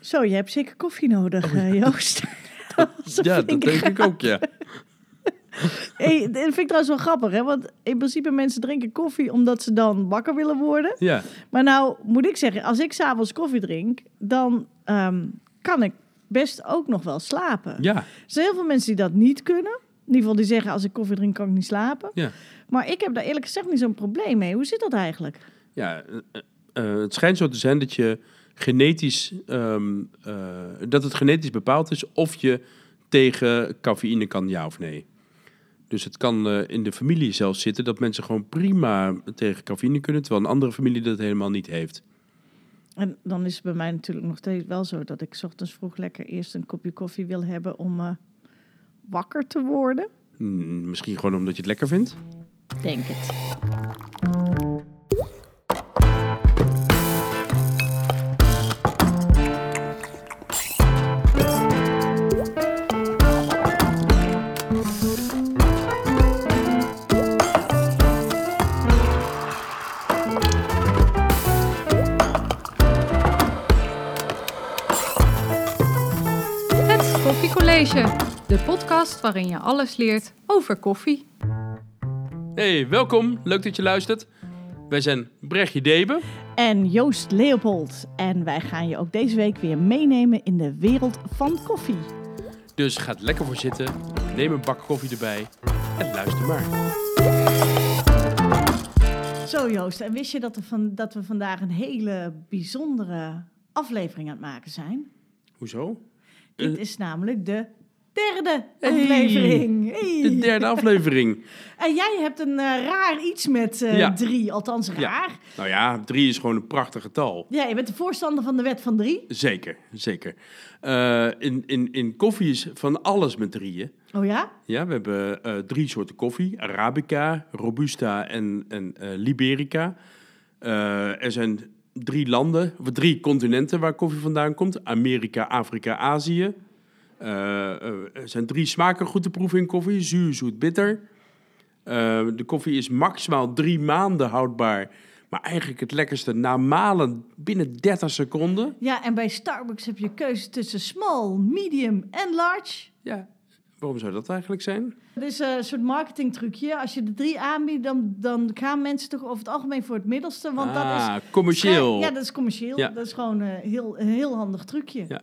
Zo, je hebt zeker koffie nodig, eh, Joost. Dat Ja, dat denk ik ook, ja. Hey, dat vind ik trouwens wel grappig, hè? Want in principe mensen drinken koffie omdat ze dan wakker willen worden. Ja, Maar nou moet ik zeggen, als ik s'avonds koffie drink, dan ehm, kan ik best ook nog wel slapen. ja, Er zijn heel veel mensen die dat niet kunnen. In ieder geval die zeggen, als ik koffie drink, kan ik niet slapen. ja. Maar ik heb daar eerlijk gezegd niet zo'n probleem mee. Hoe zit dat eigenlijk? ja eh, eh, het schijnt zo te zijn dat je genetisch, ehm, eh, dat het genetisch bepaald is of je tegen cafeïne kan, ja of nee. Dus het kan eh, in de familie zelfs zitten dat mensen gewoon prima tegen cafeïne kunnen, terwijl een andere familie dat helemaal niet heeft. En dan is het bij mij natuurlijk nog steeds wel zo dat ik 's ochtends vroeg lekker eerst een kopje koffie wil hebben om eh, wakker te worden. Hmm, misschien gewoon omdat je het lekker vindt. Denk het. Het De podcast waarin je alles leert over koffie. Hey, welkom. Leuk dat je luistert. Wij zijn Brechtje Deben. En Joost Leopold. En wij gaan je ook deze week weer meenemen in de wereld van koffie. Dus ga er lekker voor zitten, neem een bak koffie erbij en luister maar. Zo Joost, en wist je dat, er van, dat we vandaag een hele bijzondere aflevering aan het maken zijn? Hoezo? Dit is namelijk de derde aflevering. Hey. De derde aflevering. En jij hebt een eh, raar iets met eh, Ja. drie, althans raar. Nou ja, drie is gewoon een prachtig getal. Ja. je bent de voorstander van de wet van drie. Zeker, zeker. Eh, in, in, in koffie is van alles met drieën. Oh ja? Ja, we hebben drie soorten koffie. Arabica, Robusta en, en Liberica. Er zijn drie landen, of drie continenten waar koffie vandaan komt. Amerika, Afrika, Azië. Eh, eh, er zijn drie smaken goed te proeven in koffie. Zuur, zoet, bitter. Eh, de koffie is maximaal drie maanden houdbaar. Maar eigenlijk het lekkerste na malen binnen 30 seconden. Ja, en bij Starbucks heb je keuze tussen small, medium en large. Ja, waarom zou dat eigenlijk zijn? Het is een soort marketingtrucje. Als je de drie aanbiedt, dan, dan gaan mensen toch over het algemeen voor het middelste. Want dat is ah, commercieel. Ja, dat is commercieel. Ja. Dat is gewoon eh, heel, een heel handig trucje. Ja.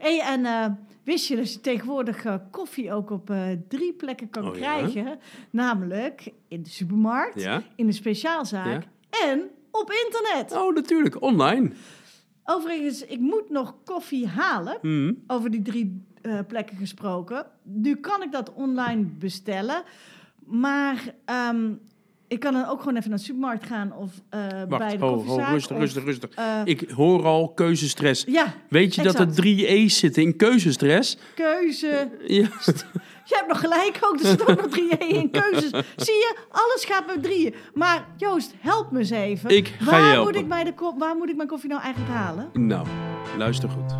Hey, en eh, wist je dat je tegenwoordig eh, koffie ook op eh, drie plekken kan Oh, ja? krijgen? Namelijk in de supermarkt, Ja. in de speciaalzaak en op internet. Oh, natuurlijk, online. Overigens, ik moet nog koffie halen. Hmm. Over die drie plekken gesproken. Nu kan ik dat online bestellen. Maar ehm, ik kan dan ook gewoon even naar de supermarkt gaan of eh, bij de ho, rustig, of, rustig, rustig. eh, Ik hoor al keuzestress. Ja, Weet je dat er drie E's zitten in keuzestress? keuze. Ja. Je hebt nog gelijk ook, er zitten ook nog drie E in keuzes. Zie je, alles gaat met drieën. Maar Joost, help me eens even. Ik ga waar je Moet helpen. ik bij de waar moet ik mijn koffie nou eigenlijk halen? Nou, luister goed.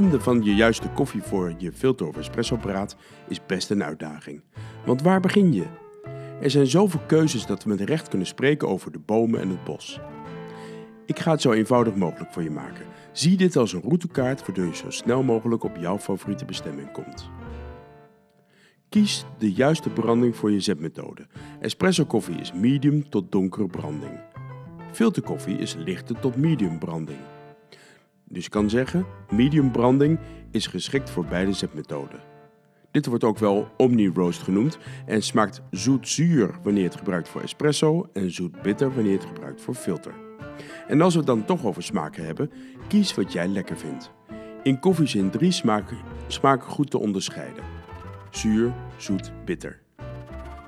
Vinden van je juiste koffie voor je filter- of espressoapparaat is best een uitdaging. Want waar begin je? Er zijn zoveel keuzes dat we met recht kunnen spreken over de bomen en het bos. Ik ga het zo eenvoudig mogelijk voor je maken. Zie dit als een routekaart waardoor je zo snel mogelijk op jouw favoriete bestemming komt. Kies de juiste branding voor je zetmethode. Espresso koffie is medium tot donkere branding. Filterkoffie is lichte tot medium branding. Dus je kan zeggen, medium branding is geschikt voor beide zetmethoden. Dit wordt ook wel omni-roast genoemd en smaakt zoet-zuur wanneer het gebruikt voor espresso en zoet-bitter wanneer het gebruikt voor filter. En als we het dan toch over smaken hebben, kies wat jij lekker vindt. In koffie zijn drie smaken, smaken goed te onderscheiden. Zuur, zoet, bitter.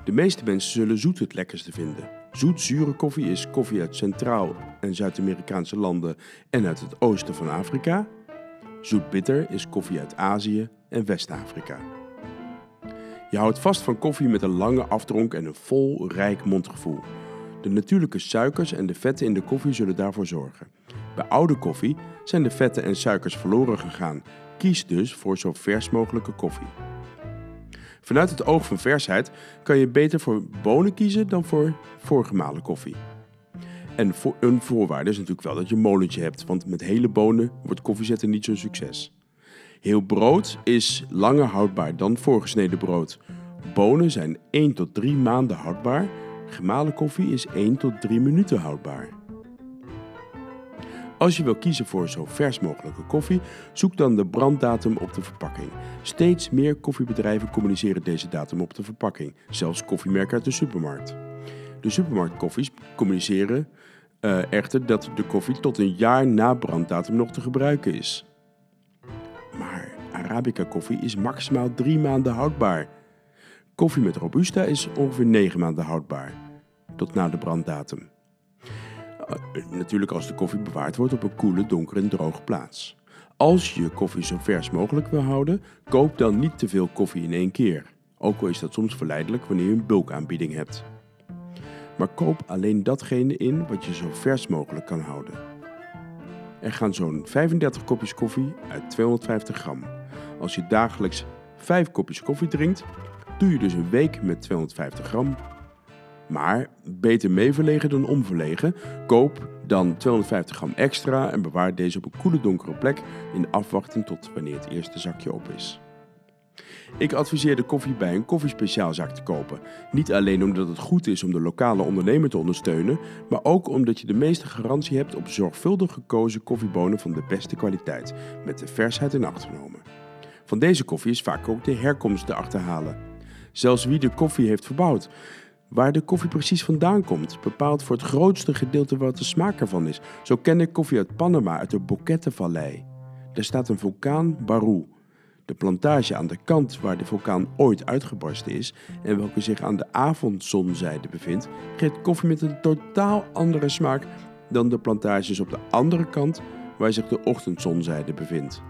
De meeste mensen zullen zoet het lekkerste vinden. Zoet-zure koffie is koffie uit Centraal- en Zuid-Amerikaanse landen en uit het oosten van Afrika. Zoet-bitter is koffie uit Azië en West-Afrika. Je houdt vast van koffie met een lange afdronk en een vol, rijk mondgevoel. De natuurlijke suikers en de vetten in de koffie zullen daarvoor zorgen. Bij oude koffie zijn de vetten en suikers verloren gegaan. Kies dus voor zo vers mogelijke koffie. Vanuit het oog van versheid kan je beter voor bonen kiezen dan voor voorgemalen koffie. En voor, een voorwaarde is natuurlijk wel dat je een molentje hebt, want met hele bonen wordt koffiezetten niet zo'n succes. Heel brood is langer houdbaar dan voorgesneden brood. Bonen zijn 1 tot 3 maanden houdbaar, gemalen koffie is 1 tot 3 minuten houdbaar. Als je wil kiezen voor zo vers mogelijke koffie, zoek dan de branddatum op de verpakking. Steeds meer koffiebedrijven communiceren deze datum op de verpakking, zelfs koffiemerken uit de supermarkt. De supermarktkoffies communiceren uh, echter dat de koffie tot een jaar na branddatum nog te gebruiken is. Maar Arabica koffie is maximaal drie maanden houdbaar. Koffie met Robusta is ongeveer negen maanden houdbaar, tot na de branddatum. Uh, natuurlijk als de koffie bewaard wordt op een koele, donkere en droge plaats. Als je je koffie zo vers mogelijk wil houden, koop dan niet te veel koffie in één keer. Ook al is dat soms verleidelijk wanneer je een bulkaanbieding hebt maar koop alleen datgene in wat je zo vers mogelijk kan houden. Er gaan zo'n 35 kopjes koffie uit 250 gram. Als je dagelijks 5 kopjes koffie drinkt, doe je dus een week met 250 gram. Maar beter meeverlegen dan omverlegen. Koop dan 250 gram extra en bewaar deze op een koele donkere plek in afwachting tot wanneer het eerste zakje op is. Ik adviseer de koffie bij een koffiespeciaalzaak te kopen. Niet alleen omdat het goed is om de lokale ondernemer te ondersteunen, maar ook omdat je de meeste garantie hebt op zorgvuldig gekozen koffiebonen van de beste kwaliteit, met de versheid in acht genomen. Van deze koffie is vaak ook de herkomst te achterhalen. Zelfs wie de koffie heeft verbouwd. Waar de koffie precies vandaan komt, bepaalt voor het grootste gedeelte wat de smaak ervan is. Zo ken ik koffie uit Panama, uit de Boquete-vallei. Daar staat een vulkaan Barou, de plantage aan de kant waar de vulkaan ooit uitgebarsten is en welke zich aan de avondzonzijde bevindt, geeft koffie met een totaal andere smaak dan de plantages op de andere kant waar zich de ochtendzonzijde bevindt.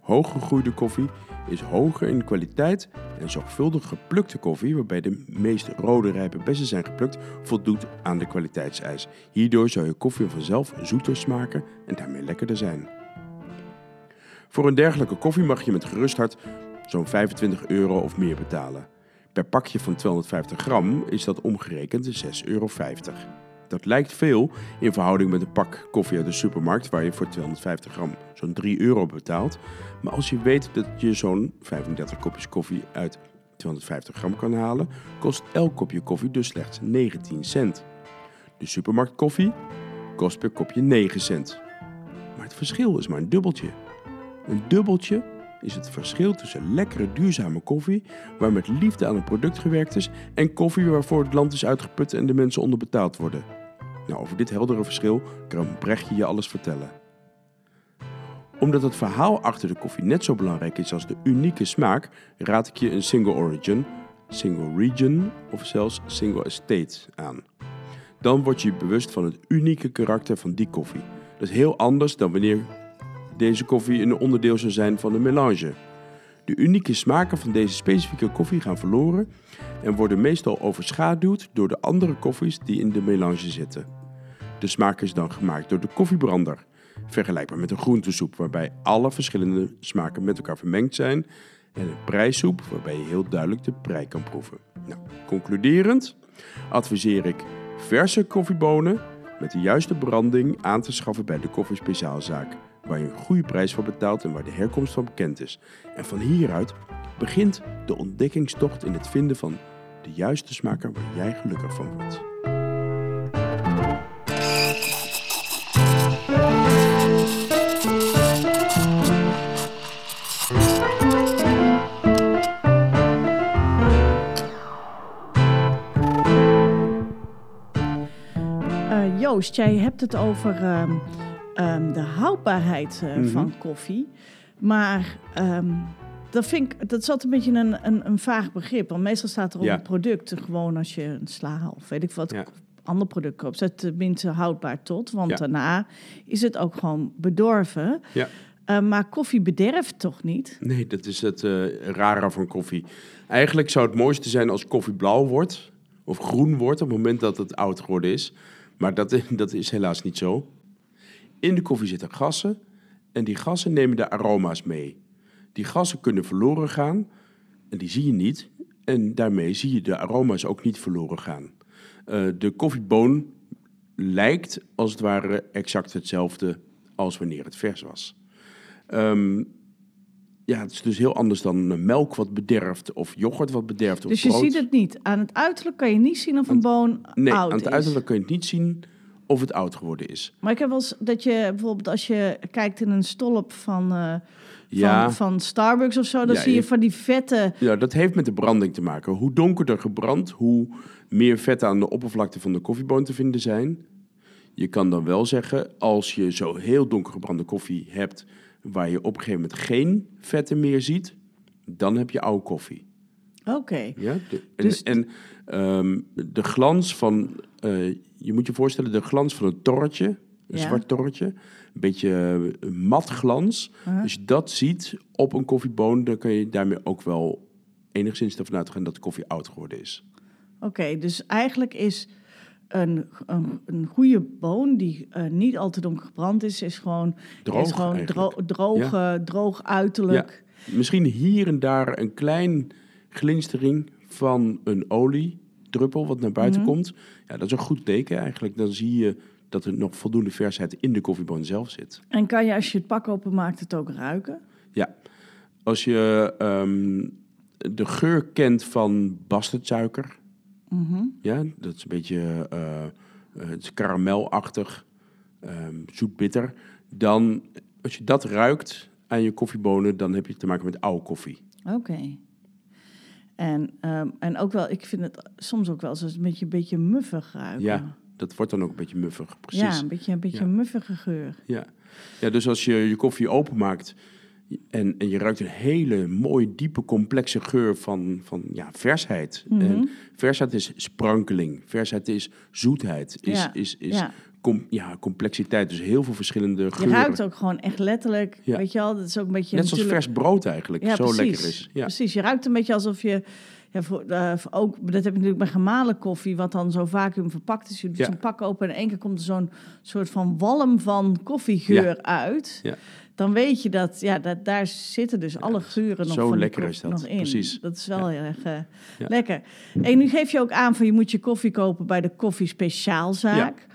Hooggegroeide koffie is hoger in kwaliteit en zorgvuldig geplukte koffie, waarbij de meest rode rijpe bessen zijn geplukt, voldoet aan de kwaliteitseis. Hierdoor zou je koffie vanzelf zoeter smaken en daarmee lekkerder zijn. Voor een dergelijke koffie mag je met gerust hart zo'n 25 euro of meer betalen. Per pakje van 250 gram is dat omgerekend 6,50 euro. Dat lijkt veel in verhouding met een pak koffie uit de supermarkt waar je voor 250 gram zo'n 3 euro betaalt. Maar als je weet dat je zo'n 35 kopjes koffie uit 250 gram kan halen, kost elk kopje koffie dus slechts 19 cent. De supermarktkoffie kost per kopje 9 cent. Maar het verschil is maar een dubbeltje. Een dubbeltje is het verschil tussen lekkere duurzame koffie, waar met liefde aan een product gewerkt is, en koffie waarvoor het land is uitgeput en de mensen onderbetaald worden. Nou, over dit heldere verschil kan Brechtje je alles vertellen. Omdat het verhaal achter de koffie net zo belangrijk is als de unieke smaak, raad ik je een single origin, single region of zelfs single estate aan. Dan word je bewust van het unieke karakter van die koffie. Dat is heel anders dan wanneer deze koffie een onderdeel zou zijn van een melange. De unieke smaken van deze specifieke koffie gaan verloren en worden meestal overschaduwd door de andere koffies die in de melange zitten. De smaak is dan gemaakt door de koffiebrander, vergelijkbaar met een groentesoep waarbij alle verschillende smaken met elkaar vermengd zijn en een prijssoep waarbij je heel duidelijk de prei kan proeven. Nou, concluderend adviseer ik verse koffiebonen met de juiste branding aan te schaffen bij de koffiespeciaalzaak waar je een goede prijs voor betaalt en waar de herkomst van bekend is. En van hieruit begint de ontdekkingstocht in het vinden van de juiste smaker waar jij gelukkig van wordt. Joost, jij hebt het over uh, um, de houdbaarheid uh, mm -hmm. van koffie. Maar um, dat, vind ik, dat is altijd een beetje een, een, een vaag begrip. Want meestal staat er op ja. het product gewoon als je een sla of weet ik wat ja. ander product koopt, zet tenminste houdbaar tot. Want ja. daarna is het ook gewoon bedorven. Ja. Uh, maar koffie bederft toch niet? Nee, dat is het uh, rare van koffie. Eigenlijk zou het mooiste zijn als koffie blauw wordt of groen wordt op het moment dat het oud geworden is. Maar dat, dat is helaas niet zo. In de koffie zitten gassen en die gassen nemen de aroma's mee. Die gassen kunnen verloren gaan en die zie je niet. En daarmee zie je de aroma's ook niet verloren gaan. Eh, de koffieboon lijkt als het ware exact hetzelfde als wanneer het vers was. Ehm, ja, het is dus heel anders dan eh, melk wat bederft of yoghurt wat bederft. Of Dus je brood. ziet het niet. Aan het uiterlijk kan je niet zien of een boon Nee, oud aan het is. uiterlijk kun je het niet zien of het oud geworden is. Maar ik heb wel eens dat je bijvoorbeeld als je kijkt in een stolp van, eh, van, Ja. van Starbucks of zo, dan Ja, zie je je- van die vette. Ja, dat heeft met de branding te maken. Hoe donkerder gebrand, hoe meer vetten aan de oppervlakte van de koffieboon te vinden zijn. Je kan dan wel zeggen, als je zo heel donker gebrande koffie hebt, waar je op een gegeven moment geen vetten meer ziet, dan heb je oude koffie. Oké. Ja? De- en Dus- en ehm, de glans van, eh, je moet je voorstellen, de glans van een torretje, een Ja. zwart torretje, een beetje eh, mat glans. Uh-huh. Als je dat ziet op een koffieboon, dan kan je daarmee ook wel enigszins ervan uitgaan dat de koffie oud geworden is. Oké, dus eigenlijk is een, een, een goede boon die eh, niet al te donker gebrand is, is gewoon, Droog is gewoon dro droog, droog uiterlijk. Misschien hier en daar een klein glinstering van een oliedruppel wat naar buiten Mhm. komt. Ja, dat is een goed teken eigenlijk. Dan zie je dat er nog voldoende versheid in de koffieboon zelf zit. En kan je als je het pak openmaakt het ook ruiken? Ja, als je ehm, de geur kent van bastardsuiker, Mhm. ja, dat is een beetje eh, het is karamelachtig, ehm zoet-bitter. Dan, als je dat ruikt aan je koffiebonen, dan heb je te maken met oude koffie. Oké. En, ehm, en ook wel, ik vind het soms ook wel eens een beetje, een beetje muffig ruiken. Ja, dat wordt dan ook een beetje muffig, precies. Ja, een beetje, een beetje Ja. muffige geur. Ja. ja, dus als je je koffie openmaakt en, en je ruikt een hele mooie, diepe, complexe geur van, van ja, versheid. Mhm. En versheid is sprankeling, versheid is zoetheid, is, Ja, is, is ja. com- ja, complexiteit. Dus heel veel verschillende Je geuren. ruikt ook gewoon echt letterlijk, Ja. weet je wel, dat is ook een beetje Net zoals natuurlijk- vers brood eigenlijk, Ja, zo precies. lekker is. Ja. Precies, je ruikt een beetje alsof je, ja, voor, eh, ook, dat heb je natuurlijk bij gemalen koffie, wat dan zo vacuüm verpakt is. Je doet Ja. zo'n pak open en in één keer komt er zo'n soort van walm van koffiegeur uit. Dan weet je dat, ja, dat daar zitten dus alle geuren nog zo van lekker is dat, nog in. precies. Dat is wel heel erg eh, lekker. En nu geef je ook aan van je moet je koffie kopen bij de koffie speciaalzaak.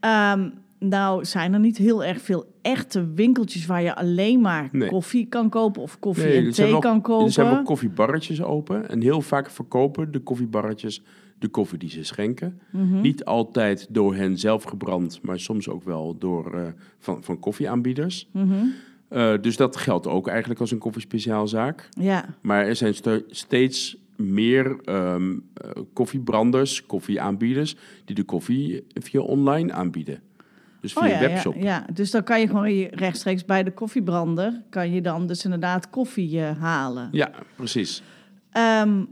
Ehm, nou zijn er niet heel erg veel echte winkeltjes waar je alleen maar Nee. koffie kan kopen of koffie Nee, en thee wel- kan kopen. Er zijn wel koffiebarretjes open. En heel vaak verkopen de koffiebarretjes de koffie die ze schenken. Mhm. Niet altijd door hen zelf gebrand, maar soms ook wel door, eh, van, van koffieaanbieders. Mhm. Eh, dus dat geldt ook eigenlijk als een koffiespeciaalzaak. Ja, Maar er zijn ste- steeds meer ehm, eh, koffiebranders, koffieaanbieders, die de koffie via online aanbieden. Dus via oh, ja, webshop. Ja, ja, dus dan kan je gewoon rechtstreeks bij de koffiebrander... kan je dan dus inderdaad koffie halen. Ja, precies. Ehm,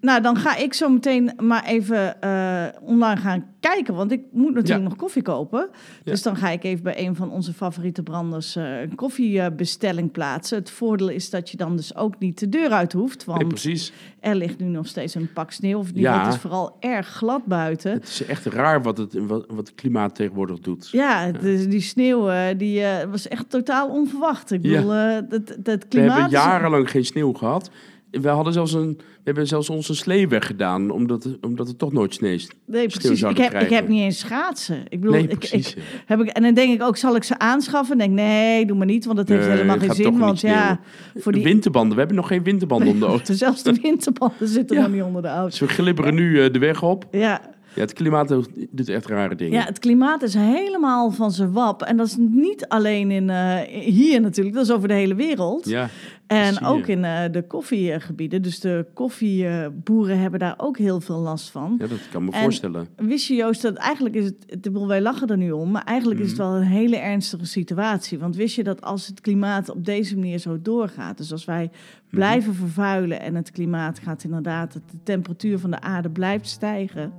nou, dan ga ik zo meteen maar even eh, online gaan kijken. Want ik moet natuurlijk Ja. nog koffie kopen. Dus dan ga ik even bij een van onze favoriete branders eh, een koffiebestelling plaatsen. Het voordeel is dat je dan dus ook niet de deur uit hoeft. Want Nee, precies. er ligt nu nog steeds een pak sneeuw. Of Ja. het is vooral erg glad buiten. Het is echt raar wat het, wat, wat het klimaat tegenwoordig doet. Ja, die sneeuw eh, die, was echt totaal onverwacht. Ik bedoel, het, het We klimaat... hebben jarenlang geen sneeuw gehad. We, hadden zelfs een, we hebben zelfs onze slee weggedaan, omdat, het- omdat het toch nooit sneeuwt. Nee, precies. Ik heb, ik heb niet eens schaatsen. Ik bedoel, Nee, precies, ik, heb ik, en dan denk ik ook, zal ik ze aanschaffen? En denk ik, nee, doe maar niet, want dat heeft Nee, helemaal geen zin. Want ja, voor De die winterbanden, we hebben nog geen winterbanden om de auto. zelfs de winterbanden zitten Ja. nog niet onder de auto. Dus we glibberen nu eh, de weg op. Ja, Ja, het klimaat doet echt rare dingen. ja, het klimaat is helemaal van zijn wap. En dat is niet alleen in, eh, hier natuurlijk, dat is over de hele wereld. Ja, En ook in eh, de koffiegebieden. Dus de koffieboeren hebben daar ook heel veel last van. ja, dat kan me En- voorstellen. Wist je Joost dat eigenlijk is het, ik bedoel, wij lachen er nu om, maar eigenlijk is het Mhm. wel een hele ernstige situatie. Want wist je dat als het klimaat op deze manier zo doorgaat, dus als wij Mhm. blijven vervuilen en het klimaat gaat inderdaad, de temperatuur van de aarde blijft stijgen,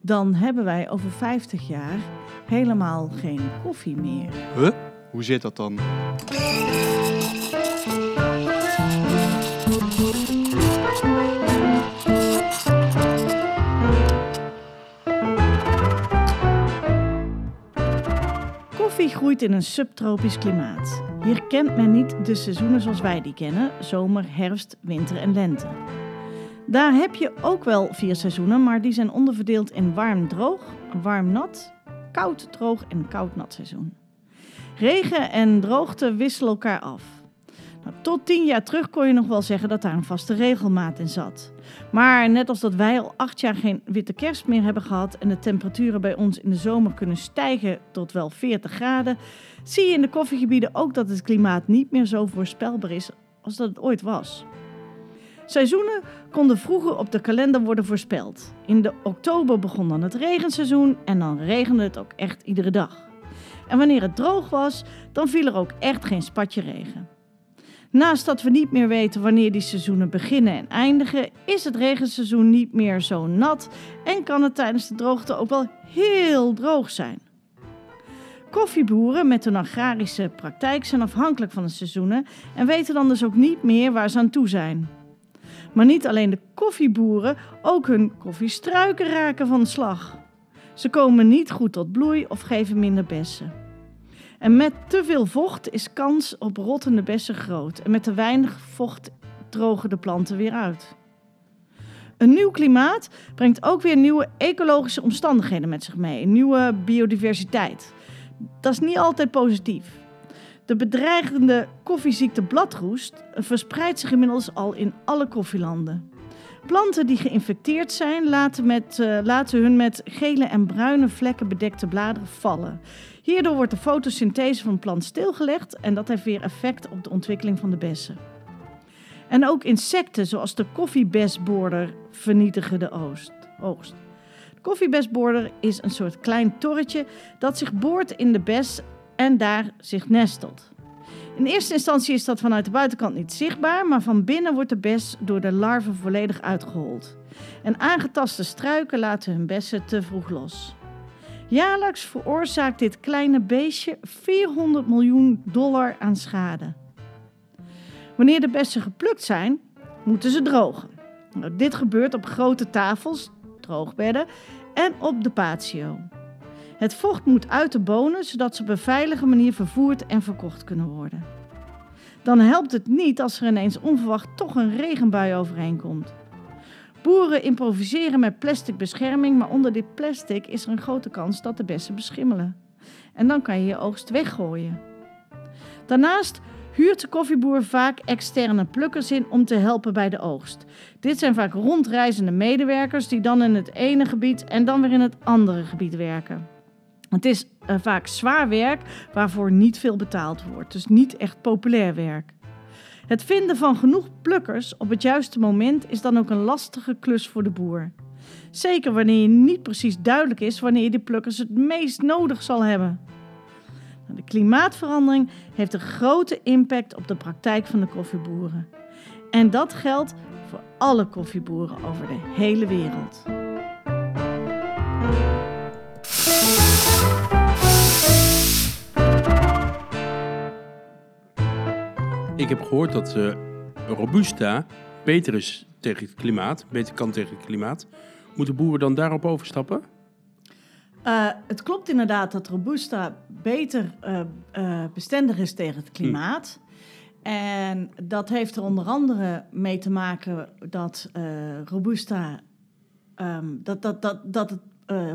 dan hebben wij over 50 jaar helemaal geen koffie meer. Huh? Hoe zit dat dan? Groeit in een subtropisch klimaat. Hier kent men niet de seizoenen zoals wij die kennen: zomer, herfst, winter en lente. Daar heb je ook wel vier seizoenen, maar die zijn onderverdeeld in warm-droog, warm-nat, koud-droog en koud-nat seizoen. Regen en droogte wisselen elkaar af. Nou, tot tien jaar terug kon je nog wel zeggen dat daar een vaste regelmaat in zat. Maar net als dat wij al acht jaar geen witte kerst meer hebben gehad en de temperaturen bij ons in de zomer kunnen stijgen tot wel 40 graden, zie je in de koffiegebieden ook dat het klimaat niet meer zo voorspelbaar is als dat het ooit was. Seizoenen konden vroeger op de kalender worden voorspeld. In de oktober begon dan het regenseizoen en dan regende het ook echt iedere dag. En wanneer het droog was, dan viel er ook echt geen spatje regen. Naast dat we niet meer weten wanneer die seizoenen beginnen en eindigen, is het regenseizoen niet meer zo nat en kan het tijdens de droogte ook wel heel droog zijn. Koffieboeren met een agrarische praktijk zijn afhankelijk van de seizoenen en weten dan dus ook niet meer waar ze aan toe zijn. Maar niet alleen de koffieboeren, ook hun koffiestruiken raken van slag. Ze komen niet goed tot bloei of geven minder bessen. En met te veel vocht is kans op rottende bessen groot. En met te weinig vocht drogen de planten weer uit. Een nieuw klimaat brengt ook weer nieuwe ecologische omstandigheden met zich mee. Nieuwe biodiversiteit. Dat is niet altijd positief. De bedreigende koffieziekte bladroest verspreidt zich inmiddels al in alle koffielanden. Planten die geïnfecteerd zijn, laten, met, uh, laten hun met gele en bruine vlekken bedekte bladeren vallen. Hierdoor wordt de fotosynthese van de plant stilgelegd en dat heeft weer effect op de ontwikkeling van de bessen. En ook insecten zoals de koffiebesborder vernietigen de oogst. De koffiebesborder is een soort klein torretje dat zich boort in de bes en daar zich nestelt. In eerste instantie is dat vanuit de buitenkant niet zichtbaar, maar van binnen wordt de bes door de larven volledig uitgehold. En aangetaste struiken laten hun bessen te vroeg los. Jaarlijks veroorzaakt dit kleine beestje 400 miljoen dollar aan schade. Wanneer de bessen geplukt zijn, moeten ze drogen. Nou, dit gebeurt op grote tafels, droogbedden en op de patio. Het vocht moet uit de bonen, zodat ze op een veilige manier vervoerd en verkocht kunnen worden. Dan helpt het niet als er ineens onverwacht toch een regenbui overheen komt. Boeren improviseren met plastic bescherming, maar onder dit plastic is er een grote kans dat de bessen beschimmelen. En dan kan je je oogst weggooien. Daarnaast huurt de koffieboer vaak externe plukkers in om te helpen bij de oogst. Dit zijn vaak rondreizende medewerkers die dan in het ene gebied en dan weer in het andere gebied werken. Het is uh, vaak zwaar werk waarvoor niet veel betaald wordt, dus niet echt populair werk. Het vinden van genoeg plukkers op het juiste moment is dan ook een lastige klus voor de boer. Zeker wanneer je niet precies duidelijk is wanneer je die plukkers het meest nodig zal hebben. Nou, de klimaatverandering heeft een grote impact op de praktijk van de koffieboeren. En dat geldt voor alle koffieboeren over de hele wereld. Heb gehoord dat uh, Robusta beter is tegen het klimaat, beter kan tegen het klimaat. Moeten boeren dan daarop overstappen? Uh, het klopt inderdaad dat Robusta beter uh, bestendig is tegen het klimaat. En dat heeft er onder andere mee te maken dat Robusta, um, dat, dat, dat, dat het,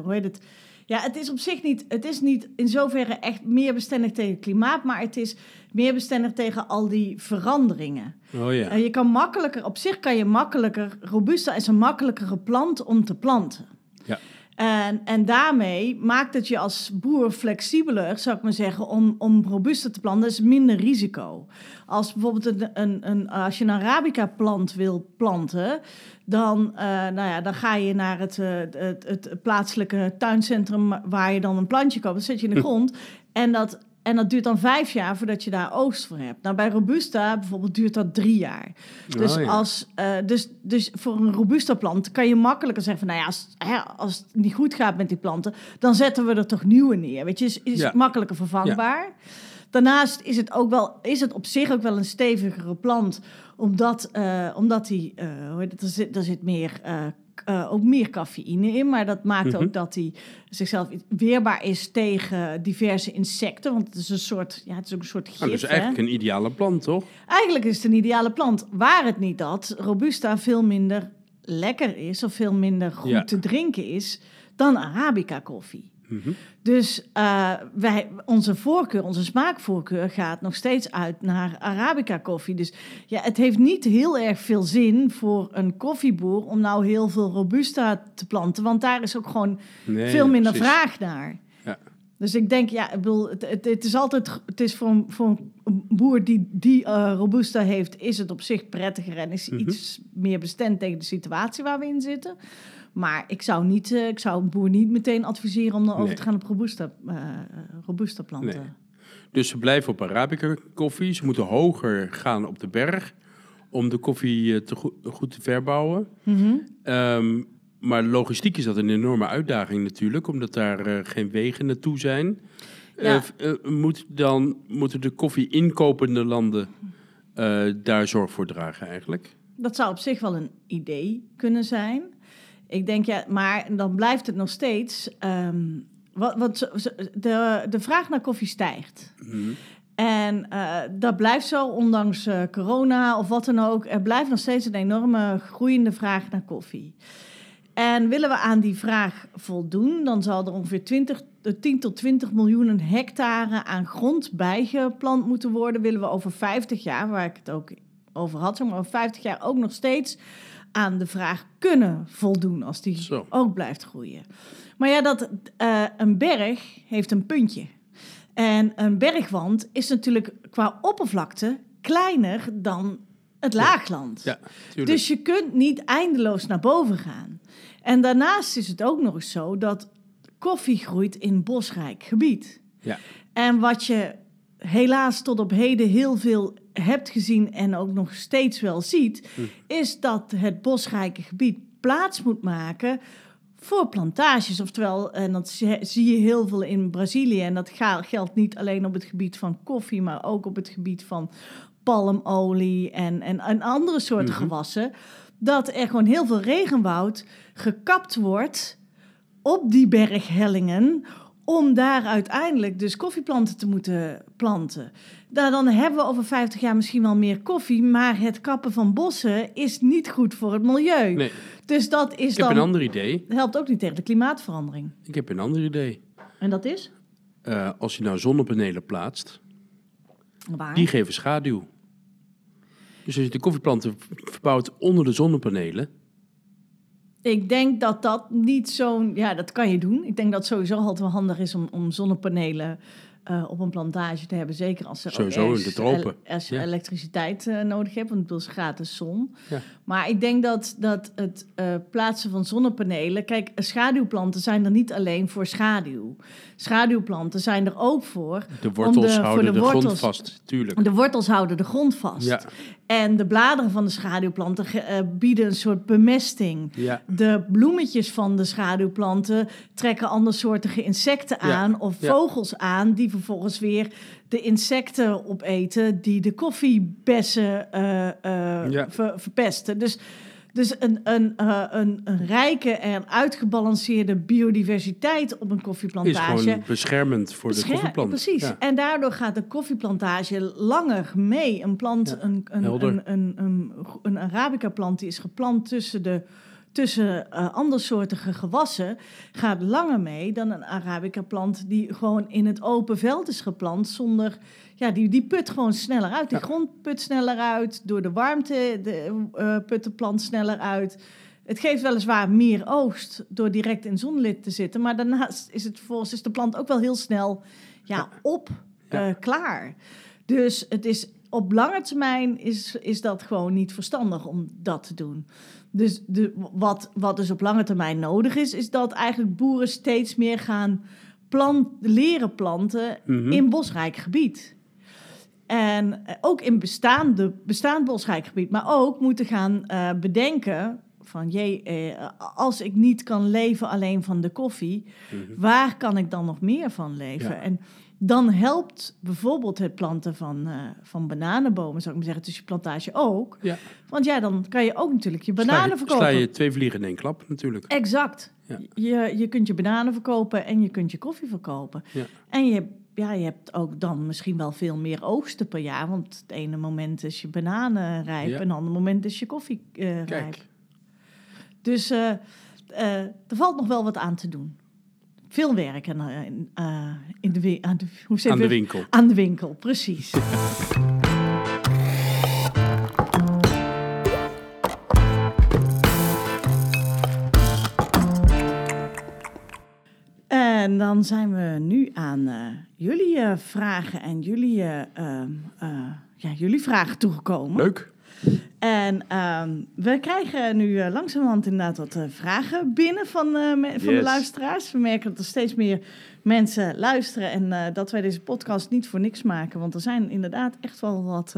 hoe heet het, ja, het is op zich niet, het is niet in zoverre echt meer bestendig tegen klimaat, maar het is meer bestendig tegen al die veranderingen. Oh ja. En je kan makkelijker, op zich kan je makkelijker, robusta is een makkelijkere plant om te planten. En, en daarmee maakt het je als boer flexibeler, zou ik maar zeggen, om, om robuuster te planten. Dat is minder risico. Als bijvoorbeeld een, een, een, als je een Arabica-plant wil planten, dan, uh, nou ja, dan ga je naar het, uh, het, het, plaatselijke tuincentrum waar je dan een plantje koopt. Dan zet je in de grond. En dat, en dat duurt dan vijf jaar voordat je daar oogst voor hebt. Nou, bij Robusta bijvoorbeeld duurt dat drie jaar. Dus, Oh, ja. als, eh, dus, dus voor een Robusta plant kan je makkelijker zeggen van... nou ja, als, hè, als het niet goed gaat met die planten... dan zetten we er toch nieuwe neer. Weet je, is, is Ja. makkelijker vervangbaar. Daarnaast is het, ook wel, is het op zich ook wel een stevigere plant... omdat, eh, omdat die, hoe heet het, er, zit, er zit meer... eh, ook meer cafeïne in. Maar dat maakt Mhm. ook dat hij zichzelf weerbaar is tegen diverse insecten. Want het is een soort, ja, het is ook een soort gif. Nou, dat is hè? eigenlijk een ideale plant, toch? Eigenlijk is het een ideale plant. Waar het niet dat Robusta veel minder lekker is of veel minder goed Ja. te drinken is dan Arabica koffie. Mhm. Dus eh, wij, onze voorkeur, onze smaakvoorkeur gaat nog steeds uit naar Arabica koffie. Dus ja, het heeft niet heel erg veel zin voor een koffieboer om nou heel veel Robusta te planten. Want daar is ook gewoon Nee, veel minder precies. vraag naar. Ja. Dus ik denk, ja, ik bedoel, het, het, het is altijd, het is voor een, voor een boer die, die eh, Robusta heeft, is het op zich prettiger en is Mhm. iets meer bestemd tegen de situatie waar we in zitten. Maar ik zou, niet, eh, ik zou een boer niet meteen adviseren om dan over te gaan op Robusta, eh, Robusta planten. Nee. Dus ze blijven op Arabica koffie. Ze moeten hoger gaan op de berg om de koffie eh, te goed, goed te verbouwen. Mhm. Ehm, maar logistiek is dat een enorme uitdaging natuurlijk, omdat daar eh, geen wegen naartoe zijn. Ja. Eh, eh, moet dan, moeten de koffie inkopende landen eh, daar zorg voor dragen eigenlijk? Dat zou op zich wel een idee kunnen zijn. Ik denk ja, maar dan blijft het nog steeds. ehm, wat, wat, de, de vraag naar koffie stijgt. Mhm. En eh, dat blijft zo, ondanks eh, corona of wat dan ook. Er blijft nog steeds een enorme groeiende vraag naar koffie. En willen we aan die vraag voldoen, dan zal er ongeveer 20, eh, 10 tot 20 miljoen hectare aan grond bijgeplant moeten worden. Willen we over 50 jaar, waar ik het ook over had, zeg maar over 50 jaar ook nog steeds aan de vraag kunnen voldoen als die Zo. ook blijft groeien. Maar ja, dat, eh, een berg heeft een puntje. En een bergwand is natuurlijk qua oppervlakte kleiner dan het laagland. Ja, tuurlijk. Dus je kunt niet eindeloos naar boven gaan. En daarnaast is het ook nog eens zo dat koffie groeit in bosrijk gebied. ja. En wat je helaas tot op heden heel veel hebt gezien en ook nog steeds wel ziet, is dat het bosrijke gebied plaats moet maken voor plantages. Oftewel, en dat zie je heel veel in Brazilië. En dat geldt niet alleen op het gebied van koffie, maar ook op het gebied van palmolie en, en, en andere soorten Mhm. gewassen. Dat er gewoon heel veel regenwoud gekapt wordt op die berghellingen om daar uiteindelijk dus koffieplanten te moeten planten. Nou, dan hebben we over 50 jaar misschien wel meer koffie, maar het kappen van bossen is niet goed voor het milieu. Nee, Dus dat is ik heb dan een ander idee. helpt ook niet tegen de klimaatverandering. Ik heb een ander idee. En dat is Eh, als je nou zonnepanelen plaatst, waar? die geven schaduw. Dus als je de koffieplanten verbouwt onder de zonnepanelen, Ik denk dat dat niet zo'n... Ja, dat kan je doen. Ik denk dat het sowieso altijd wel handig is om, om zonnepanelen eh, op een plantage te hebben. Zeker als er ook Sowieso in de tropen. als je Ja. elektriciteit eh, nodig hebt, want het is gratis zon. Ja. Maar ik denk dat, dat het eh, plaatsen van zonnepanelen... Kijk, schaduwplanten zijn er niet alleen voor schaduw. Schaduwplanten zijn er ook voor... de wortels de- houden de de, grond wortels- vast. Tuurlijk. De wortels houden de grond vast. Ja, En de bladeren van de schaduwplanten eh, bieden een soort bemesting. ja, De bloemetjes van de schaduwplanten trekken andersoortige insecten Ja, aan of vogels aan, die vervolgens weer de insecten opeten die de koffiebessen eh, eh, ver- verpesten. Dus, dus een, een, eh, een, een rijke en uitgebalanceerde biodiversiteit op een is koffieplantage. gewoon beschermend voor de koffieplant. Precies. Ja. En daardoor gaat de koffieplantage langer mee. Een plant, Ja, een, een, een, een, een, een Arabica-plant die is geplant tussen de tussen eh andersoortige gewassen gaat langer mee dan een Arabica-plant die gewoon in het open veld is geplant zonder ja die, die put gewoon sneller uit die Ja. grond put sneller uit door de warmte de, eh, put de plant sneller uit het geeft weliswaar meer oogst door direct in zonlicht te zitten maar daarnaast is het volgens is de plant ook wel heel snel ja, op Ja. eh, klaar dus het is op lange termijn is, is dat gewoon niet verstandig om dat te doen. Dus de, wat, wat dus op lange termijn nodig is, is dat eigenlijk boeren steeds meer gaan plant, leren planten Mhm. in bosrijk gebied. En eh, ook in bestaande, bestaand bosrijk gebied, maar ook moeten gaan eh, bedenken van jee, eh, als ik niet kan leven alleen van de koffie, Mhm. waar kan ik dan nog meer van leven? Ja. En dan helpt bijvoorbeeld het planten van, van bananenbomen, zou ik maar zeggen, je plantage ook. Ja. Want ja, dan kan je ook natuurlijk je Sla bananen je- verkopen. Sla je twee vliegen in één klap natuurlijk. Exact. Ja. Je, je kunt je bananen verkopen en je kunt je koffie verkopen. En je, ja, je hebt ook dan misschien wel veel meer oogsten per jaar. Want het ene moment is je bananen rijp Ja. en het andere moment is je koffie eh, rijp. Kijk, Dus eh, eh, er valt nog wel wat aan te doen. Veel werk en, in, de, aan de, hoe zeg aan de je- winkel. Aan de winkel, precies. En dan zijn we nu aan eh, jullie eh, vragen en jullie, eh, ja, jullie vragen toegekomen. Leuk. En ehm, we krijgen nu langzamerhand inderdaad wat vragen binnen van, me- van de luisteraars. We merken dat er steeds meer mensen luisteren en dat wij deze podcast niet voor niks maken. Want er zijn inderdaad echt wel wat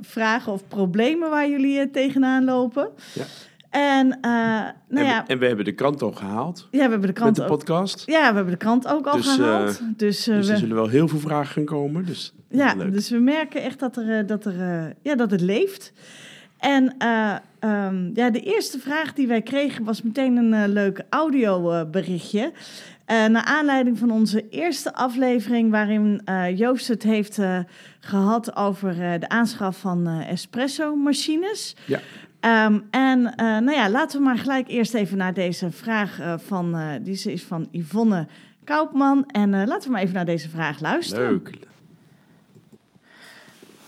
vragen of problemen waar jullie tegenaan lopen. Ja. En, eh, nou en, ja, we, en we hebben de krant al gehaald ja, we hebben de met krant de ook. podcast. Ja, we hebben de krant ook al Dus, eh, gehaald. dus eh, Dus we, er zullen wel heel veel vragen gaan komen. Dus ja, leuk. dus we merken echt dat, er, dat, er, ja, dat het leeft. En eh, ehm, ja, de eerste vraag die wij kregen was meteen een leuk audioberichtje. Naar aanleiding van onze eerste aflevering, waarin Joost het heeft eh, gehad over de aanschaf van espresso-machines. Ja. Ehm, en eh, nou ja, laten we maar gelijk eerst even naar deze vraag eh, van, eh die is van Yvonne Koopman. En eh, laten we maar even naar deze vraag luisteren. Leuk.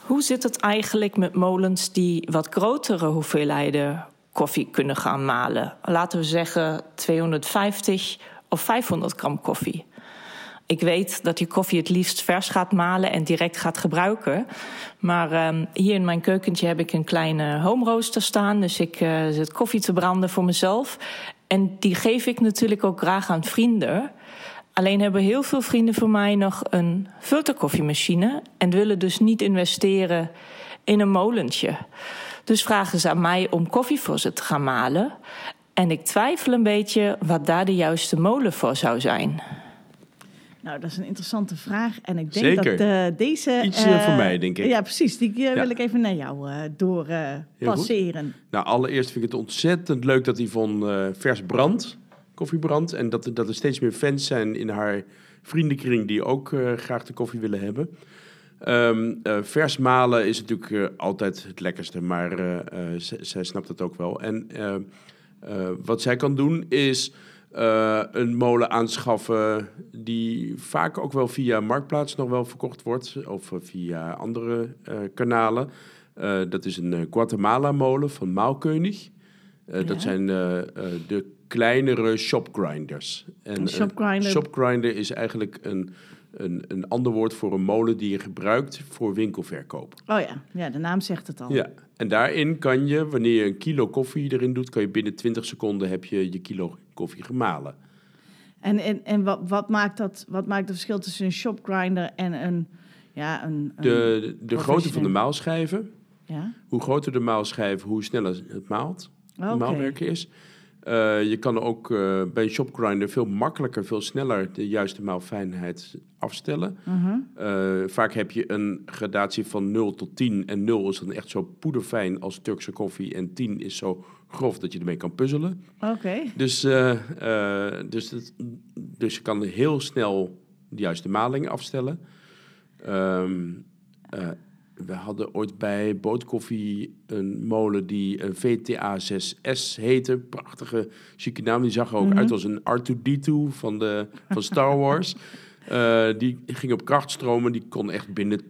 Hoe zit het eigenlijk met molens die wat grotere hoeveelheden koffie kunnen gaan malen? Laten we zeggen 250 of 500 gram koffie. Ik weet dat je koffie het liefst vers gaat malen en direct gaat gebruiken. Maar ehm, hier in mijn keukentje heb ik een kleine home roaster staan. Dus ik eh, zet koffie te branden voor mezelf. En die geef ik natuurlijk ook graag aan vrienden. Alleen hebben heel veel vrienden van mij nog een filterkoffiemachine en willen dus niet investeren in een molentje. Dus vragen ze aan mij om koffie voor ze te gaan malen. En ik twijfel een beetje wat daar de juiste molen voor zou zijn. Nou, dat is een interessante vraag. En ik denk Zeker. dat eh, deze... Iets, eh, eh, voor mij, denk ik. Ja, precies. Die eh, Ja. wil ik even naar jou eh, door eh, passeren. Nou, allereerst vind ik het ontzettend leuk dat Yvonne eh vers brandt, koffie brandt. En dat, er- dat er steeds meer fans zijn in haar vriendenkring die ook eh, graag de koffie willen hebben. Ehm, eh, vers malen is natuurlijk eh, altijd het lekkerste, maar eh, eh, zij snapt het ook wel. En eh, eh, wat zij kan doen is eh, een molen aanschaffen die vaak ook wel via Marktplaats nog wel verkocht wordt. Of eh, via andere eh, kanalen. Dat is een Guatemala-molen van Maalkönig. Ja. Dat zijn de kleinere shopgrinders. En Een shopgrinder. shopgrinder is eigenlijk een, een, een ander woord voor een molen die je gebruikt voor winkelverkoop. Oh ja. ja, de naam zegt het al. Ja, en daarin kan je, wanneer je een kilo koffie erin doet, kan je binnen 20 seconden heb je je kilo koffie gemalen. En, en, en wat, wat, maakt dat, wat maakt het verschil tussen een shopgrinder en een... Ja, een, een- De, de grootte van de maalschijven, Ja? hoe groter de maalschijf, hoe sneller het maalt. Oké. maalwerken is. Eh, je kan ook eh, bij shopgrinder veel makkelijker, veel sneller de juiste maalfijnheid afstellen. Mhm. Eh, vaak heb je een gradatie van 0 tot 10. En 0 is dan echt zo poederfijn als Turkse koffie. En 10 is zo grof dat je ermee kan puzzelen. Oké. Dus, dus, dus je kan heel snel de juiste maling afstellen. Ehm, eh, we hadden ooit bij Bootkoffie een molen die een VTA6S heette. Prachtige, chique naam. Die zag er ook Mhm. uit als een R2-D2 van, de, van Star Wars. Eh, die ging op krachtstromen. Die kon echt binnen,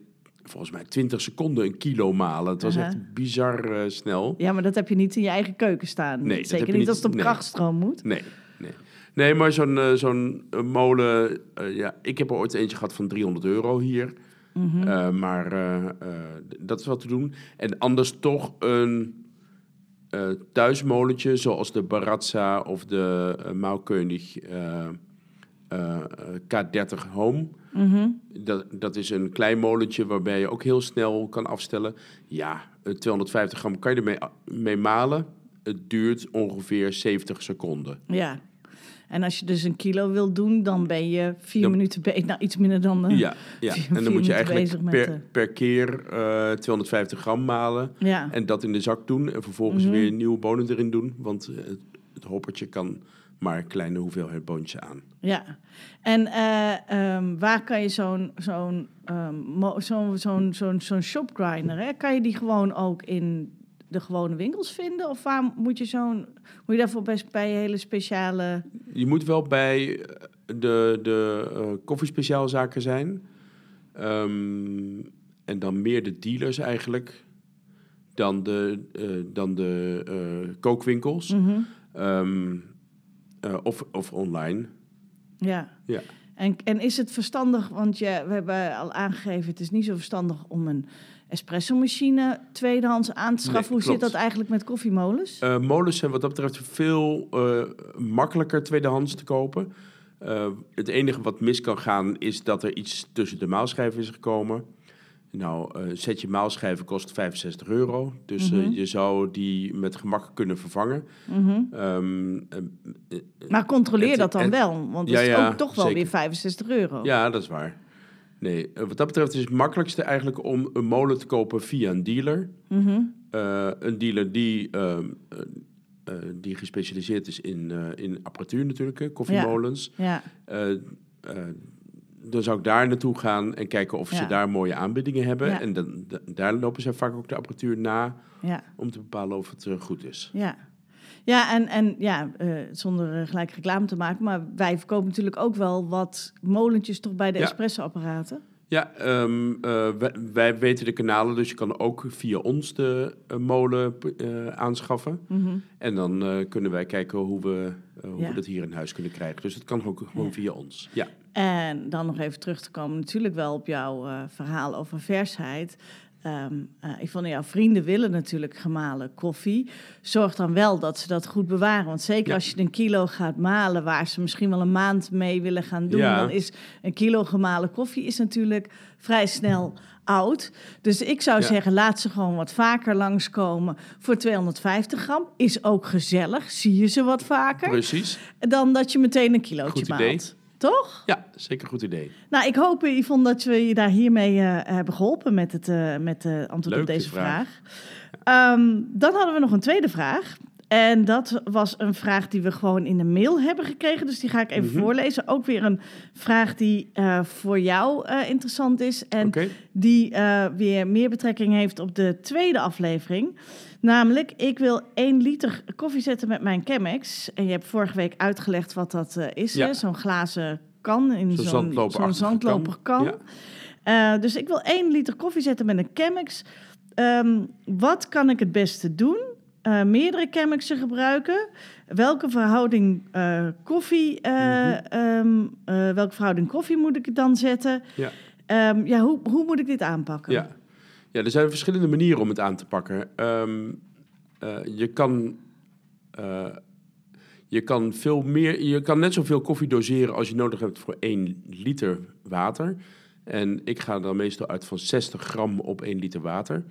volgens mij, 20 seconden een kilo malen. Het was echt bizar eh, snel. Ja, maar dat heb je niet in je eigen keuken staan. Nee, dat Zeker heb je niet niet- als het op nee. krachtstroom moet. Nee, nee. Nee, maar zo'n eh, zo'n eh, molen... eh, ja, ik heb er ooit eentje gehad van 300 euro hier. Mhm. Eh, maar eh, eh, dat is wat te doen. En anders toch een thuismolentje... zoals de Barazza of de eh, K30 Home... Mhm. Dat, dat is een klein molentje waarbij je ook heel snel kan afstellen. Ja, eh, 250 gram kan je ermee mee malen. Het duurt ongeveer 70 seconden. Ja. En als je dus een kilo wil doen, dan ben je vier Dan- minuten bezig. Nou, iets minder dan... eh, Ja, ja. vier- en dan moet je eigenlijk per, de- per keer eh 250 gram malen. ja. En dat in de zak doen. En vervolgens Mhm. weer nieuwe bonen erin doen. Want eh, het, het hoppertje kan maar een kleine hoeveelheid boontjes aan. Ja, en eh, ehm, waar kan je zo'n zo'n mo- zo'n zo'n zo'n zo'n shopgrinder, hè? kan je die gewoon ook in de gewone winkels vinden? Of waar moet je zo'n, moet je daarvoor best bij hele speciale... Je moet wel bij eh, de, de eh koffiespeciaalzaken zijn. Ehm, en dan meer de dealers eigenlijk. Dan de, eh, dan de eh, kookwinkels. Mhm, Ehm, eh, of, of online. Ja. Ja. En, en is het verstandig, want je, we hebben al aangegeven, het is niet zo verstandig om een espresso-machine tweedehands aan te schaffen. Nee, Hoe zit dat eigenlijk met koffiemolens? Eh, molens zijn wat dat betreft veel eh, makkelijker tweedehands te kopen. Eh, het enige wat mis kan gaan is dat er iets tussen de maalschijven is gekomen. Nou, eh zet je maalschijven kost 65 euro. Dus Mhm. je zou die met gemak kunnen vervangen. Mhm. Ehm, eh, eh, Maar controleer het- dat dan het- wel, want Ja, dat is ja, ook toch wel zeker. weer 65 euro. ja, dat is waar. Nee, eh, wat dat betreft is het makkelijkste eigenlijk om een molen te kopen via een dealer. Mhm. Eh, een dealer die, ehm, eh, die gespecialiseerd is in, in apparatuur natuurlijk, koffiemolens. Ja. Dan zou ik daar naartoe gaan en kijken of ze daar mooie aanbiedingen hebben. Ja. En dan, da- daar lopen ze vaak ook de apparatuur na Ja, om te bepalen of het goed is. ja. Ja, en, en ja, eh, zonder eh, gelijk reclame te maken, maar wij verkopen natuurlijk ook wel wat molentjes toch bij de Ja. espresso-apparaten. Ja, ehm, eh, wij, wij weten de kanalen, dus je kan ook via ons de molen aanschaffen. Mhm. En dan kunnen wij kijken hoe we, hoe Ja. we dat hier in huis kunnen krijgen. Dus dat kan ook gewoon Ja. via ons. Ja. En dan nog even terug te komen natuurlijk wel op jouw verhaal over versheid. Ehm eh, ik vond jouw vrienden willen natuurlijk gemalen koffie. Zorg dan wel dat ze dat goed bewaren. Want zeker Ja. als je een kilo gaat malen... waar ze misschien wel een maand mee willen gaan doen... Ja. dan is een kilo gemalen koffie is natuurlijk vrij snel oud. Dus ik zou Ja. zeggen, laat ze gewoon wat vaker langskomen... voor 250 gram. Is ook gezellig, zie je ze wat vaker... Precies. dan dat je meteen een kilootje Goed idee. maalt. Toch? Ja, zeker een goed idee. Nou, ik hoop, Yvonne, dat we je daar hiermee eh, hebben geholpen met het eh, met de antwoord Leuk, op deze vraag. vraag. Ehm, dan hadden we nog een tweede vraag. En dat was een vraag die we gewoon in de mail hebben gekregen. Dus die ga ik even Mhm. voorlezen. Ook weer een vraag die eh, voor jou eh, interessant is. En die eh, weer meer betrekking heeft op de tweede aflevering. Namelijk, ik wil 1 liter koffie zetten met mijn Chemex. En je hebt vorige week uitgelegd wat dat is. Ja. hè? Zo'n glazen kan in Zo'n zo'n zandloperkan. kan. Dus ik wil 1 liter koffie zetten met een Chemex. Ehm, wat kan ik het beste doen? Eh, meerdere Chemexen gebruiken. Welke verhouding eh, koffie, eh, welke verhouding koffie moet ik dan zetten? Ja. Ehm, ja, hoe, hoe moet ik dit aanpakken? Ja. ja, er zijn verschillende manieren om het aan te pakken. Ehm, eh, je kan. je kan, veel meer, je kan net zoveel koffie doseren als je nodig hebt voor 1 liter water. En ik ga dan meestal uit van 60 gram op 1 liter water.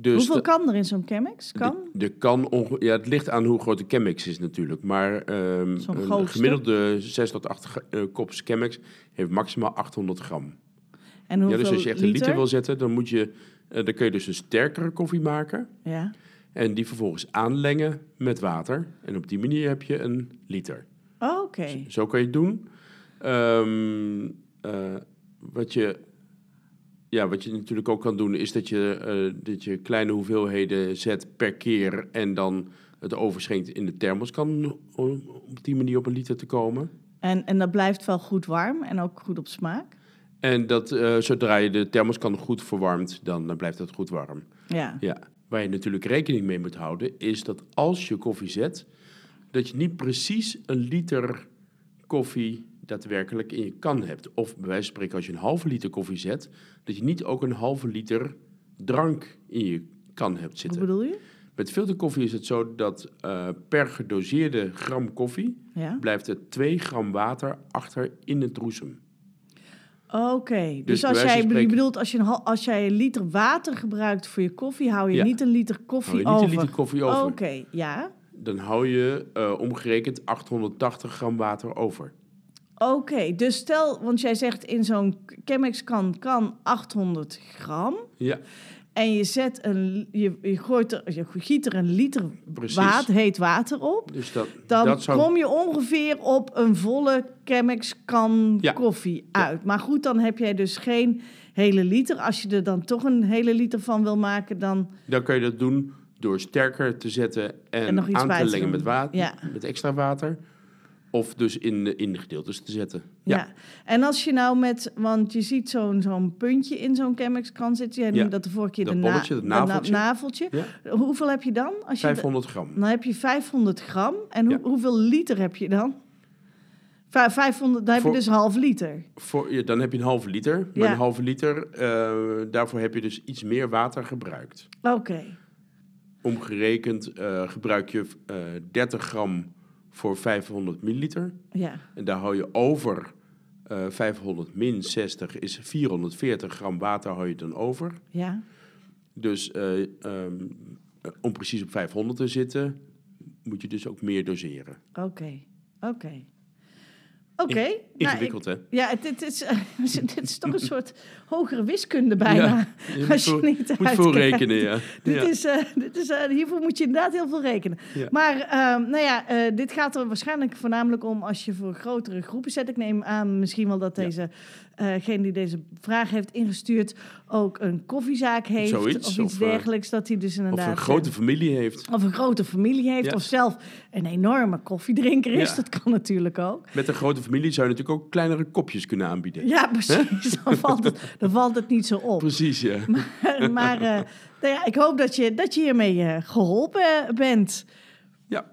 Dus Hoeveel de- kan er in zo'n Chemex? Kan? De, de kan onge- ja, het ligt aan hoe groot de Chemex is natuurlijk. Maar Zo'n een gemiddelde 6 tot 8 eh, kops Chemex heeft maximaal 800 gram. En Ja, hoeveel dus als je echt een liter? liter wil zetten, dan, moet je, eh, dan kun je dus een sterkere koffie maken. Ja. En die vervolgens aanlengen met water. En op die manier heb je een liter. Oh, Oké. Zo kan je het doen. Ehm, eh, wat, je, ja, wat je natuurlijk ook kan doen, is dat je, eh, dat je kleine hoeveelheden zet per keer. En dan het overschenkt in de thermos kan om op die manier op een liter te komen. En, en dat blijft wel goed warm en ook goed op smaak? En dat, eh, zodra je de thermoskan goed verwarmt, dan blijft het goed warm. Ja. Ja, waar je natuurlijk rekening mee moet houden, is dat als je koffie zet, dat je niet precies een liter koffie daadwerkelijk in je kan hebt. Of bij wijze van spreken, als je een halve liter koffie zet, dat je niet ook een halve liter drank in je kan hebt zitten. bedoel je? Met filterkoffie is het zo dat eh, per gedoseerde gram koffie Ja. blijft er 2 gram water achter in het roesem. Oké, dus, Dus als jij spreken- bedoelt, als je, een, als jij een liter water gebruikt voor je koffie, hou je Ja. niet een liter koffie Hou je niet over. een liter koffie over. Oké, ja. dan hou je eh, omgerekend 880 gram water over. Oké, dus stel, want jij zegt in zo'n Chemex kan, kan 800 gram. Ja, En je, zet een, je, je, gooit er, je giet er een liter water, heet water op. dus dat, Dan dat zou... kom je ongeveer op een volle Chemex kan Ja. koffie uit. Maar goed, dan heb jij dus geen hele liter. Als je er dan toch een hele liter van wil maken, dan... Dan kun je dat doen door sterker te zetten en, En nog iets aan te lengen met, water, Ja. met extra water. Of dus in, de- in de gedeeltes te zetten. Ja. En als je nou met... Want je ziet zo'n zo'n puntje in zo'n Chemex kan zitten. Jij Ja. noemde dat de vorige keer Dat de, na- bolletje, dat de na- naveltje. naveltje. Ja. Hoeveel heb je dan? Als je de- 500 gram. Dan heb je 500 gram. En hoe, Ja. hoeveel liter heb je dan? Vijf- 500, dan heb Voor- je dus half liter. Voor, ja, dan heb je een halve liter. Maar Ja. een halve liter, eh, daarvoor heb je dus iets meer water gebruikt. Oké. Omgerekend eh, gebruik je eh 30 gram voor 500 milliliter. Ja. En daar hou je over eh 500 min 60 is 440 gram water hou je dan over. Ja. Dus eh, ehm, eh, om precies op 500 te zitten, moet je dus ook meer doseren. Oké. Oké. Oké. Nou, ik- Ingewikkeld, hè? Ja, het, het is, dit is toch een soort hogere wiskunde bijna. Ja, je als je niet Moet uitkijkt. rekenen, ja. Dit ja. is, eh, dit is, eh, hiervoor moet je inderdaad heel veel rekenen. Ja. Maar ehm, nou ja, eh, dit gaat er waarschijnlijk voornamelijk om als je voor grotere groepen zet. Ik neem aan misschien wel dat deze, eh die deze vraag heeft ingestuurd ook een koffiezaak heeft. Zoiets, of iets of, eh, dergelijks. Dat hij dus inderdaad... Of een eh, grote familie heeft. of een grote familie heeft, Ja. of zelf een enorme koffiedrinker is. Ja. Dat kan natuurlijk ook. Met een grote familie zou je natuurlijk ook kleinere kopjes kunnen aanbieden. Ja, precies. Dan valt het, dan valt het niet zo op. Precies, ja. maar eh, nou ja, ik hoop dat je, dat je hiermee eh, geholpen bent. Ja.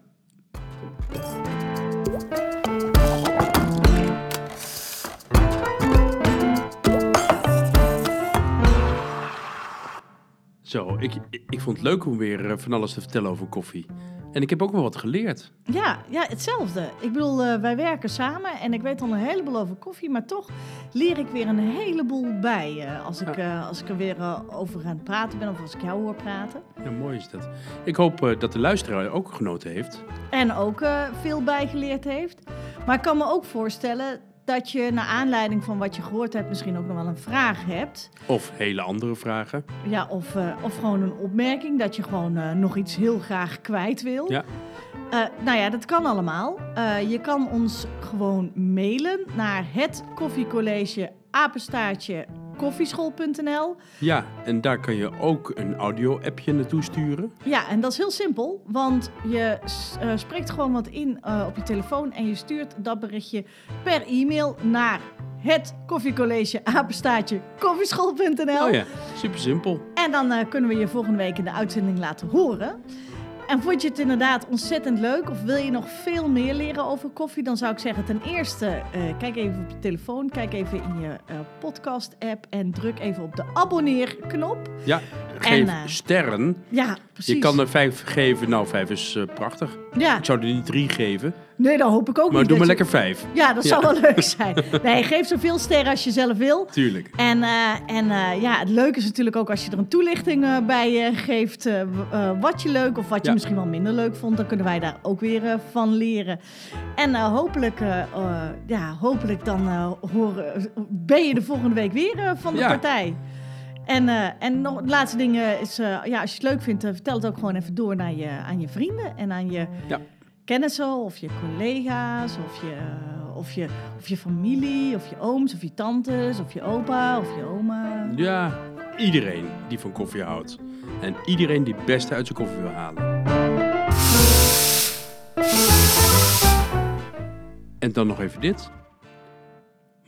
Zo, ik, ik vond het leuk om weer eh, van alles te vertellen over koffie. En ik heb ook wel wat geleerd. Ja, ja, hetzelfde. Ik bedoel, eh, wij werken samen en ik weet al een heleboel over koffie, maar toch leer ik weer een heleboel bij eh, als, ik, als ik er weer over aan het praten ben of als ik jou hoor praten. Ja, mooi is dat. Ik hoop dat de luisteraar ook genoten heeft. En ook veel bijgeleerd heeft. Maar ik kan me ook voorstellen dat je naar aanleiding van wat je gehoord hebt misschien ook nog wel een vraag hebt. Of hele andere vragen. Ja, of, eh, of gewoon een opmerking dat je gewoon eh, nog iets heel graag kwijt wil. Ja. Eh, nou ja, dat kan allemaal. Je kan ons gewoon mailen naar het koffiecollege apenstaartje koffieschool.nl. Ja, en daar kan je ook een audio-appje naartoe sturen. Ja, en dat is heel simpel, want je eh, spreekt gewoon wat in eh, op je telefoon en je stuurt dat berichtje per e-mail naar het koffiecollege apenstaartje koffieschool.nl. Oh ja, super simpel. En dan eh, kunnen we je volgende week in de uitzending laten horen. En vond je het inderdaad ontzettend leuk of wil je nog veel meer leren over koffie? Dan zou ik zeggen ten eerste eh, kijk even op je telefoon, kijk even in je eh, podcast-app en druk even op de abonneerknop. Ja, geef eh, sterren. Ja, precies. Je kan er vijf geven. Nou, vijf is prachtig. Ja, Ik zou er niet drie geven, nee, dat hoop ik ook maar niet. doe maar dat je- lekker vijf. Ja, dat Ja. zou wel leuk zijn. Nee, geef zoveel sterren als je zelf wil. Tuurlijk. En, eh, en eh, ja, het leuke is natuurlijk ook als je er een toelichting eh, bij geeft. wat je leuk of wat je Ja. misschien wel minder leuk vond. Dan kunnen wij daar ook weer van leren. En hopelijk, eh, ja, hopelijk dan horen, ben je de volgende week weer van de Ja. partij. En, eh, en nog het laatste ding eh, is, eh, ja, als je het leuk vindt, vertel het ook gewoon even door naar je, aan je vrienden en aan je Ja. kennissen of je collega's of je, of, je, of je familie of je ooms of je tantes of je opa of je oma. Ja, iedereen die van koffie houdt. En iedereen die het beste uit zijn koffie wil halen. En dan nog even dit.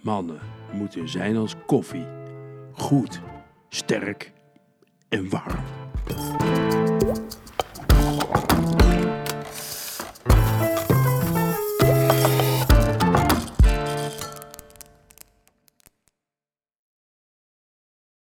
Mannen moeten zijn als koffie. Goed, sterk en warm.